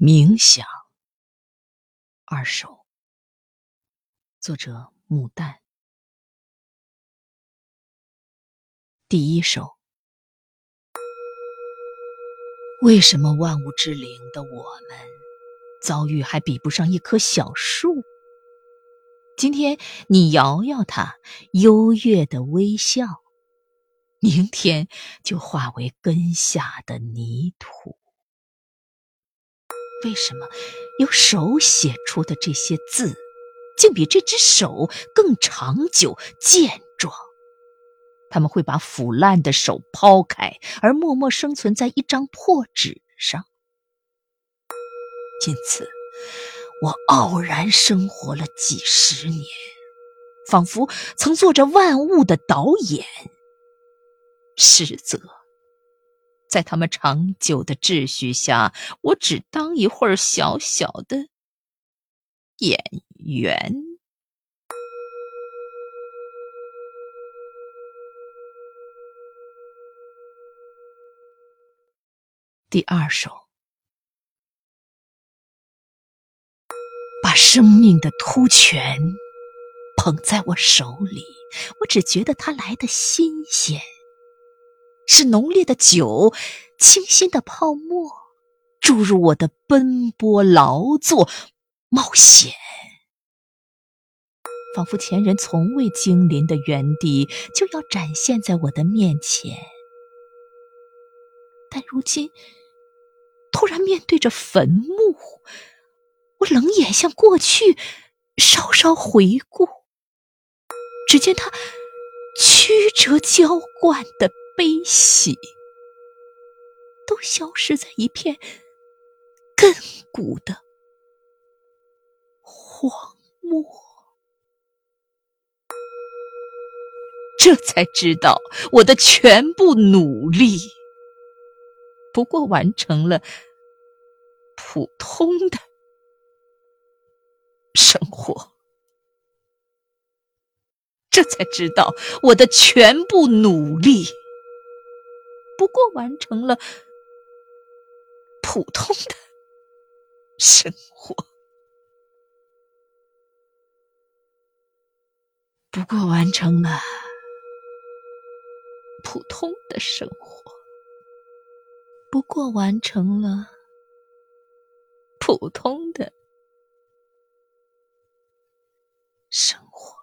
冥想二首，作者牡丹。第一首，为什么万物之灵的我们遭遇还比不上一棵小树？今天你摇摇它，优越的微笑，明天就化为根下的泥土。为什么由手写出的这些字，竟比这只手更长久健壮？他们会把腐烂的手抛开，而默默生存在一张破纸上。因此，我傲然生活了几十年，仿佛曾做着万物的导演。实则。在他们长久的秩序下，我只当一会儿小小的演员。第二首，把生命的突泉捧在我手里，我只觉得它来的新鲜。是浓烈的酒，清新的泡沫，注入我的奔波劳作冒险，仿佛前人从未经临的原地就要展现在我的面前。但如今突然面对着坟墓，我冷眼向过去稍稍回顾，只见他曲折浇灌的。悲喜都消失在一片亘古的荒漠，这才知道我的全部努力不过完成了普通的生活。这才知道我的全部努力。不过完成了普通的生活，不过完成了普通的生活，不过完成了普通的生活。